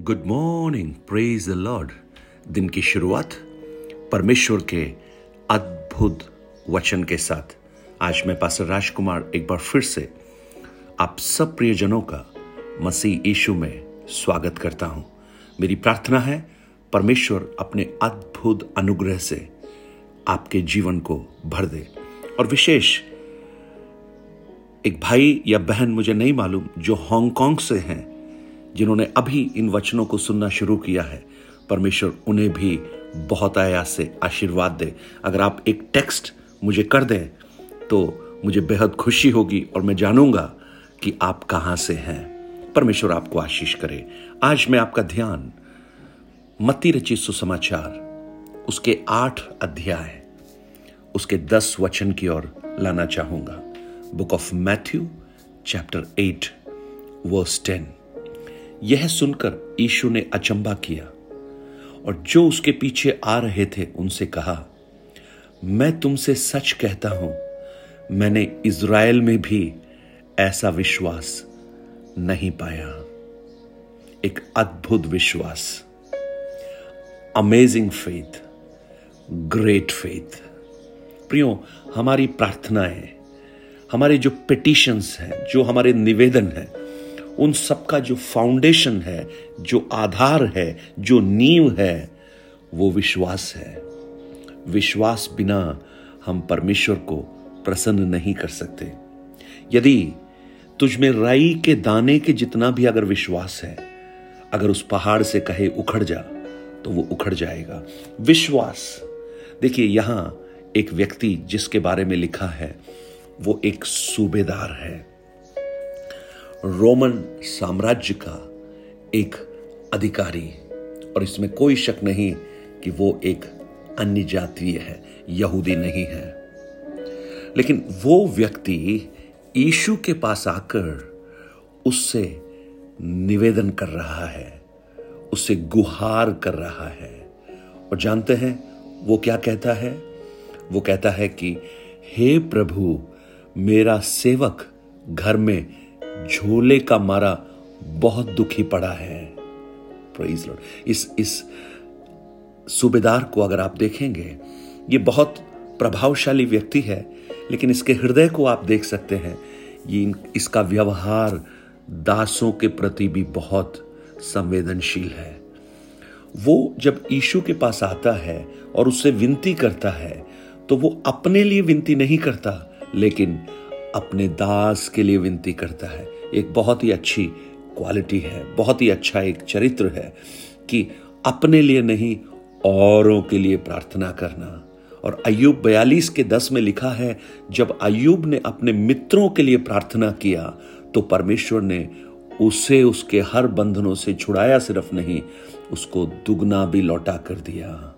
Good morning praise the Lord दिन की शुरुआत परमेश्वर के अद्भुत वचन के साथ। आज मैं पासर राजकुमार एक बार फिर से आप सब प्रियजनों का मसीह यीशु में स्वागत करता हूँ। मेरी प्रार्थना है परमेश्वर अपने अद्भुत अनुग्रह से आपके जीवन को भर दे। और विशेष एक भाई या बहन मुझे नहीं मालूम जो हांगकांग से हैं। जिन्होंने अभी इन वचनों को सुनना शुरू किया है। परमेश्वर उन्हें भी बहुत आया से आशीर्वाद दे। अगर आप एक टेक्स्ट मुझे कर दें तो मुझे बेहद खुशी होगी और मैं जानूँगा कि आप कहाँ से हैं। परमेश्वर आपको आशीष करे। आज मैं आपका ध्यान मती रचित सुसमाचार, उसके आठ अध्याय, उसके दस वचन की ओर लाना चाहूँगा। Book of Matthew, chapter eight, verse ten. यह सुनकर यीशु ने अचंबा किया और जो उसके पीछे आ रहे थे उनसे कहा, मैं तुमसे सच कहता हूँ, मैंने इज़राइल में भी ऐसा विश्वास नहीं पाया। एक अद्भुत विश्वास। अमेजिंग फेथ ग्रेट फेथ प्रियो, हमारी प्रार्थनाएँ, हमारे जो पिटिशंस हैं, जो हमारे निवेदन हैं उन सब का जो फाउंडेशन है, जो आधार है, जो नींव है, वो विश्वास है। विश्वास बिना हम परमेश्वर को प्रसन्न नहीं कर सकते। यदि तुझ में राई के दाने के जितना भी अगर विश्वास है, अगर उस पहाड़ से कहे उखड़ जा तो वो उखड़ जाएगा। विश्वास, देखिए यहाँ एक व्यक्ति जिसके बारे में लिखा है, वो एक सूबेदार है। रोमन साम्राज्य का एक अधिकारी। और इसमें कोई शक नहीं कि वो एक अन्य जातीय है, यहूदी नहीं है। लेकिन वो व्यक्ति यीशु के पास आकर उससे निवेदन कर रहा है, उससे गुहार कर रहा है। और जानते हैं, वो क्या कहता है? वो कहता है कि, हे प्रभु, मेरा सेवक घर में झोले का मारा बहुत दुखी पड़ा है। प्रेज लॉर्ड इस इस सूबेदार को अगर आप देखेंगे, ये बहुत प्रभावशाली व्यक्ति है, लेकिन इसके हृदय को आप देख सकते हैं, ये इसका व्यवहार दासों के प्रति भी बहुत संवेदनशील है। वो जब यीशु के पास आता है और उससे विनती करता है तो वो अपने लिए विनती नहीं करता, लेकिन अपने दास के लिए विनती करता है। एक बहुत ही अच्छी क्वालिटी है, बहुत ही अच्छा एक चरित्र है कि अपने लिए नहीं, औरों के लिए प्रार्थना करना। और अयुब बयालीस के दस में लिखा है, जब अयुब ने अपने मित्रों के लिए प्रार्थना किया तो परमेश्वर ने उसे, उसके हर बंधनों से छुड़ाया सिर्फ़ नहीं, उसको दुगना भी लौटा कर दिया।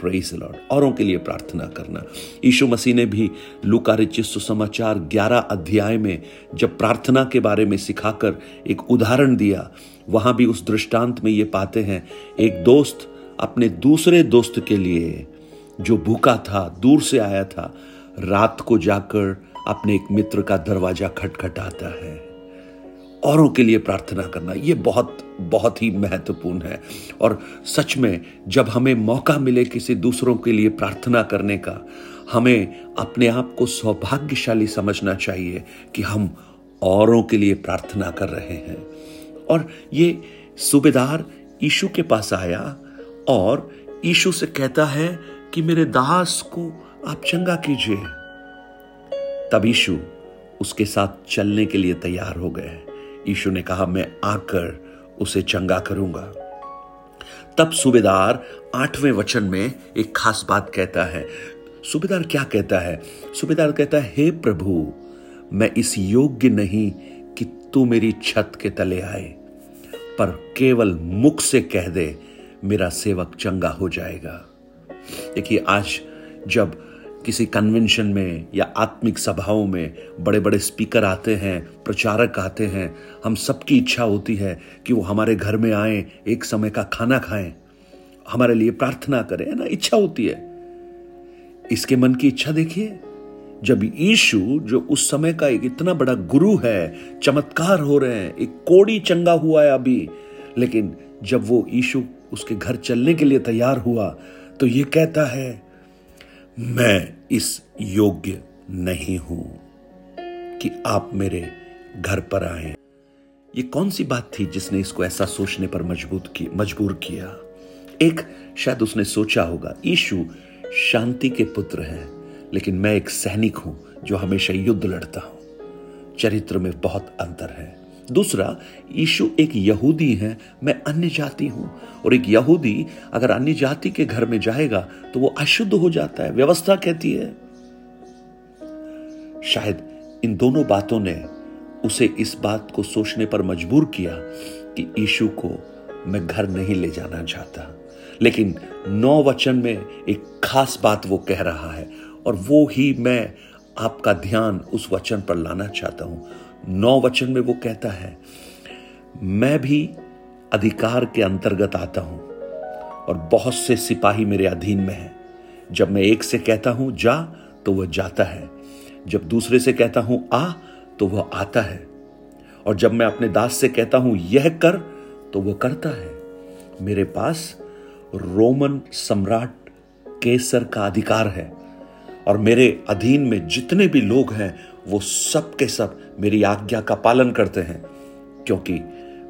प्रेस लॉर्ड औरों के लिए प्रार्थना करना। यीशु मसीह ने भी लुका रिचित सुसमाचार 11 अध्याय में जब प्रार्थना के बारे में सिखाकर एक उदाहरण दिया, वहाँ भी उस दृष्टांत में ये पाते हैं। एक दोस्त अपने दूसरे दोस्त के लिए जो भूखा था, दूर से आया था, रात को जाकर अपने एक मित्र का दरवाज़ा खटखटाता है। औरों के लिए प्रार्थना करना, ये बहुत बहुत ही महत्वपूर्ण है। और सच में, जब हमें मौका मिले किसी दूसरों के लिए प्रार्थना करने का, हमें अपने आप को सौभाग्यशाली समझना चाहिए कि हम औरों के लिए प्रार्थना कर रहे हैं। और ये सूबेदार ईशु के पास आया और ईशु से कहता है कि मेरे दास को आप चंगा कीजिए। तब ईशु उसके साथ चलने के लिए तैयार हो गए। यीशु ने कहा, मैं आकर उसे चंगा करूँगा। तब सूबेदार आठवें वचन में एक खास बात कहता है। सूबेदार क्या कहता है? सूबेदार कहता है, हे प्रभु, मैं इस योग्य नहीं कि तू मेरी छत के तले आए, पर केवल मुख से कह दे, मेरा सेवक चंगा हो जाएगा। देखिए, आज जब किसी कन्वेंशन में या आत्मिक सभाओं में बड़े बड़े स्पीकर आते हैं, प्रचारक आते हैं, हम सबकी इच्छा होती है कि वो हमारे घर में आए, एक समय का खाना खाएँ, हमारे लिए प्रार्थना करें ना? इच्छा होती है। इसके मन की इच्छा देखिए, जब यीशु, जो उस समय का एक इतना बड़ा गुरु है, चमत्कार हो रहे हैं, एक कोड़ी चंगा हुआ है अभी, लेकिन जब वो यीशु उसके घर चलने के लिए तैयार हुआ तो ये कहता है मैं इस योग्य नहीं हूँ कि आप मेरे घर पर आए। ये कौन सी बात थी जिसने इसको ऐसा सोचने पर मज़बूत की, मजबूर किया? एक, शायद उसने सोचा होगा ईशु शांति के पुत्र हैं, लेकिन मैं एक सैनिक हूँ जो हमेशा युद्ध लड़ता हूँ। चरित्र में बहुत अंतर है। दूसरा, यीशु एक यहूदी है, मैं अन्य जाति हूँ। और एक यहूदी अगर अन्य जाति के घर में जाएगा तो वो अशुद्ध हो जाता है, व्यवस्था कहती है। शायद इन दोनों बातों ने उसे इस बात को सोचने पर मजबूर किया कि यीशु को मैं घर नहीं ले जाना चाहता। लेकिन नौ वचन में एक खास बात वो कह रहा है, और वो ही मैं आपका ध्यान उस वचन पर लाना चाहता हूँ। नौ वचन में वो कहता है, मैं भी अधिकार के अंतर्गत आता हूँ और बहुत से सिपाही मेरे अधीन में हैं। जब मैं एक से कहता हूँ, जा तो वह जाता है। जब दूसरे से कहता हूँ, आ तो वह आता है। और जब मैं अपने दास से कहता हूँ, यह कर तो वह करता है। मेरे पास रोमन सम्राट केसर का अधिकार है। और मेरे अधीन में जितने भी लोग हैं, वो सब के सब मेरी आज्ञा का पालन करते हैं, क्योंकि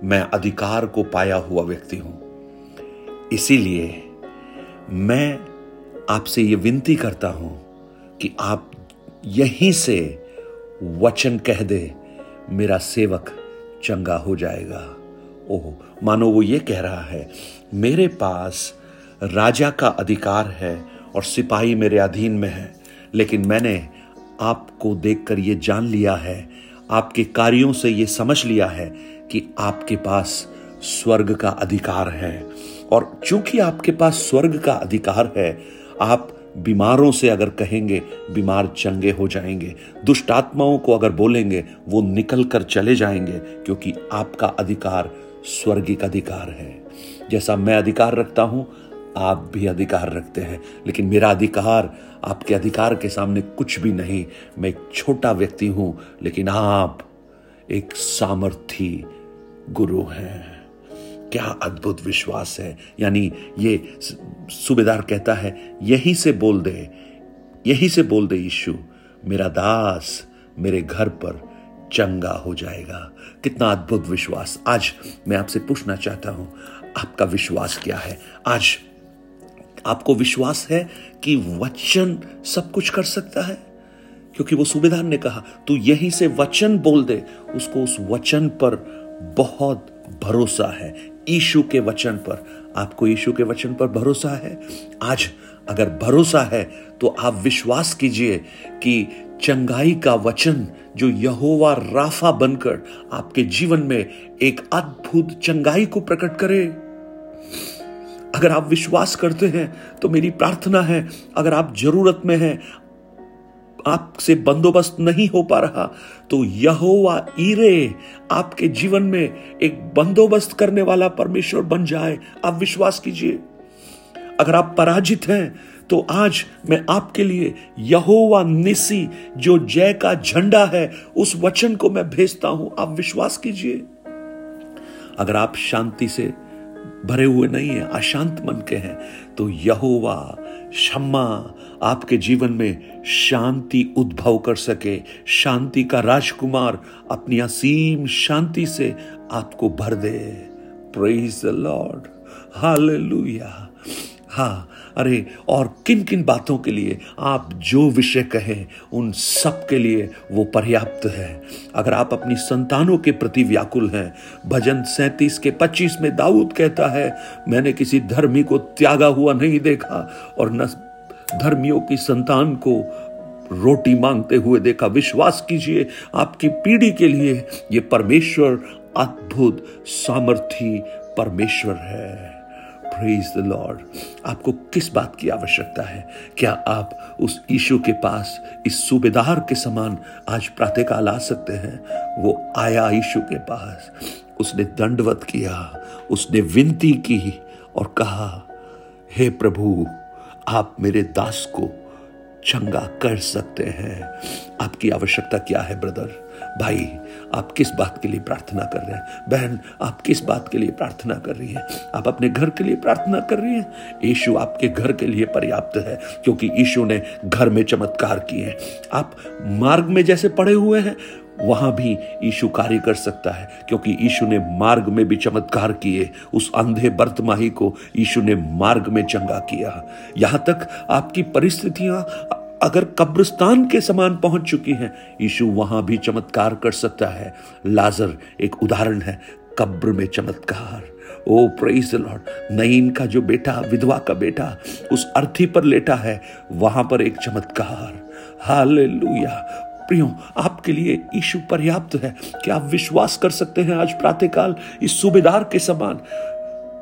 मैं अधिकार को पाया हुआ व्यक्ति हूँ। इसीलिए मैं आपसे ये विनती करता हूँ कि आप यहीं से वचन कह दे, मेरा सेवक चंगा हो जाएगा। ओह, मानो वो ये कह रहा है, मेरे पास राजा का अधिकार है और सिपाही मेरे अधीन में है। लेकिन मैंने आपको देखकर ये जान लिया है, आपके कार्यों से ये समझ लिया है कि आपके पास स्वर्ग का अधिकार है। और चूँकि आपके पास स्वर्ग का अधिकार है, आप बीमारों से अगर कहेंगे, बीमार चंगे हो जाएँगे दुष्ट आत्माओं को अगर बोलेंगे, वो निकल कर चले जाएँगे, क्योंकि आपका अधिकार स्वर्गिक अधिकार है। जैसा मैं अधिकार रखता हूँ आप भी अधिकार रखते हैं। लेकिन मेरा अधिकार आपके अधिकार के सामने कुछ भी नहीं। मैं एक छोटा व्यक्ति हूँ, लेकिन आप एक सामर्थी गुरु हैं। क्या अद्भुत विश्वास है। यानी ये सूबेदार कहता है, यही से बोल दे, यही से बोल दे यीशु, मेरा दास मेरे घर पर चंगा हो जाएगा। कितना अद्भुत विश्वास। आज मैं आपसे पूछना चाहता हूँ, आपका विश्वास क्या है? आज आपको विश्वास है कि वचन सब कुछ कर सकता है? क्योंकि वो सूबेदार ने कहा, तू यहीं से वचन बोल दे। उसको उस वचन पर बहुत भरोसा है। ईशु के वचन पर। आपको ईशु के वचन पर भरोसा है? आज अगर भरोसा है तो आप विश्वास कीजिए कि चंगाई का वचन, जो यहोवा राफा बनकर आपके जीवन में एक अद्भुत चंगाई को प्रकट करे। अगर आप विश्वास करते हैं तो मेरी प्रार्थना है, अगर आप ज़रूरत में हैं, आपसे बंदोबस्त नहीं हो पा रहा तो यहोवा ईरे आपके जीवन में एक बंदोबस्त करने वाला परमेश्वर बन जाए। आप विश्वास कीजिए। अगर आप पराजित हैं तो आज मैं आपके लिए यहोवा निसी, जो जय का झंडा है, उस वचन को मैं भेजता हूँ। आप विश्वास कीजिए। अगर आप शांति से भरे हुए नहीं है, अशांत मन के हैं। तो यहोवा क्षमा आपके जीवन में शांति उद्भव कर सके, शांति का राजकुमार अपनी असीम शांति से आपको भर दे। प्रेज द लॉर्ड हालेलुया हाँ अरे, और किन किन बातों के लिए आप जो विषय कहें, उन सब के लिए वो पर्याप्त है। अगर आप अपनी संतानों के प्रति व्याकुल हैं, भजन सैंतीस के पच्चीस में दाऊद कहता है, मैंने किसी धर्मी को त्यागा हुआ नहीं देखा, और न धर्मियों की संतान को रोटी मांगते हुए देखा। विश्वास कीजिए, आपकी पीढ़ी के लिए ये परमेश्वर अद्भुत सामर्थी परमेश्वर है। प्रेज द लॉर्ड आपको किस बात की आवश्यकता है? क्या आप उस ईशु के पास इस सूबेदार के समान आज प्रातःकाल आ सकते हैं? वो आया ईशु के पास। उसने दंडवत किया, उसने विनती की और कहा, हे hey प्रभु, आप मेरे दास को चंगा कर सकते हैं। आपकी आवश्यकता क्या है, ब्रदर? भाई, आप किस बात के लिए प्रार्थना कर रहे हैं? बहन, आप किस बात के लिए प्रार्थना कर रही हैं? आप अपने घर के लिए प्रार्थना कर रही हैं? यीशु आपके घर के लिए पर्याप्त है, क्योंकि यीशु ने घर में चमत्कार किए हैं। आप मार्ग में जैसे पड़े हुए हैं, वहाँ भी यीशु कार्य कर सकता है, क्योंकि यीशु ने मार्ग में भी चमत्कार किए। उस अंधे बर्तमाही को यीशु ने मार्ग में चंगा किया। यहाँ तक आपकी परिस्थितियाँ अगर कब्रिस्तान के समान पहुँच चुकी हैं, यीशु वहाँ भी चमत्कार कर सकता है। लाजर एक उदाहरण है, कब्र में चमत्कार। ओ प्रेज लॉर्ड नईन का जो बेटा, विधवा का बेटा, उस अर्थी पर लेटा है, वहाँ पर एक चमत्कार। हालेलुया। प्रियो, आपके लिए ईशु पर्याप्त है। कि आप विश्वास कर सकते हैं आज प्रातःकाल इस सूबेदार के समान?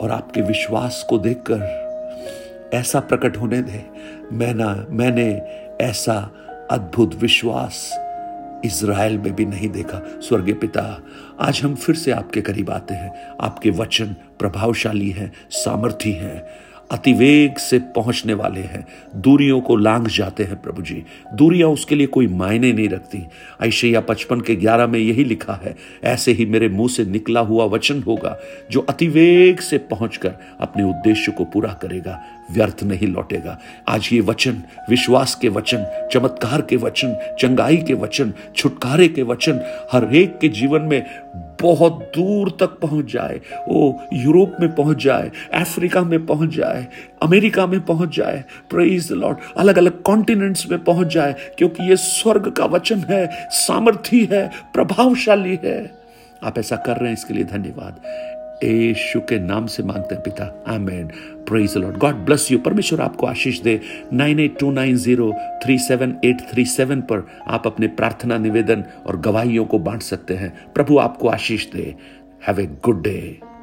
और आपके विश्वास को देखकर ऐसा प्रकट होने दे, मैंने मैंने ऐसा अद्भुत विश्वास इज़राइल में भी नहीं देखा। स्वर्गीय पिता, आज हम फिर से आपके करीब आते हैं। आपके वचन प्रभावशाली हैं, सामर्थी हैं अतिवेग से पहुँचने वाले हैं। दूरियों को लांग जाते हैं प्रभु जी। दूरियाँ उसके लिए कोई मायने नहीं रखती। ऐशैया पचपन के ग्यारह में यही लिखा है, ऐसे ही मेरे मुँह से निकला हुआ वचन होगा, जो अतिवेग से पहुंचकर अपने उद्देश्य को पूरा करेगा। व्यर्थ नहीं लौटेगा। आज ये वचन, विश्वास के वचन, चमत्कार के वचन, चंगाई के वचन, छुटकारे के वचन, हर एक के जीवन में बहुत दूर तक पहुँच जाए। वो यूरोप में पहुँच जाए, अफ्रीका में पहुँच जाए, अमेरिका में पहुँच जाए प्रेज लॉर्ड अलग अलग कॉन्टिनेंट्स में पहुँच जाए, क्योंकि ये स्वर्ग का वचन है, सामर्थी है, प्रभावशाली है। आप ऐसा कर रहे हैं, इसके लिए धन्यवाद। यीशु के नाम से मांगते हैं, पिता। Amen. Praise Lord God bless you परमेश्वर आपको आशीष दे। Nine eight two nine zero three seven eight three seven पर आप अपने प्रार्थना, निवेदन और गवाहियों को बांट सकते हैं। प्रभु आपको आशीष दे। Have a good day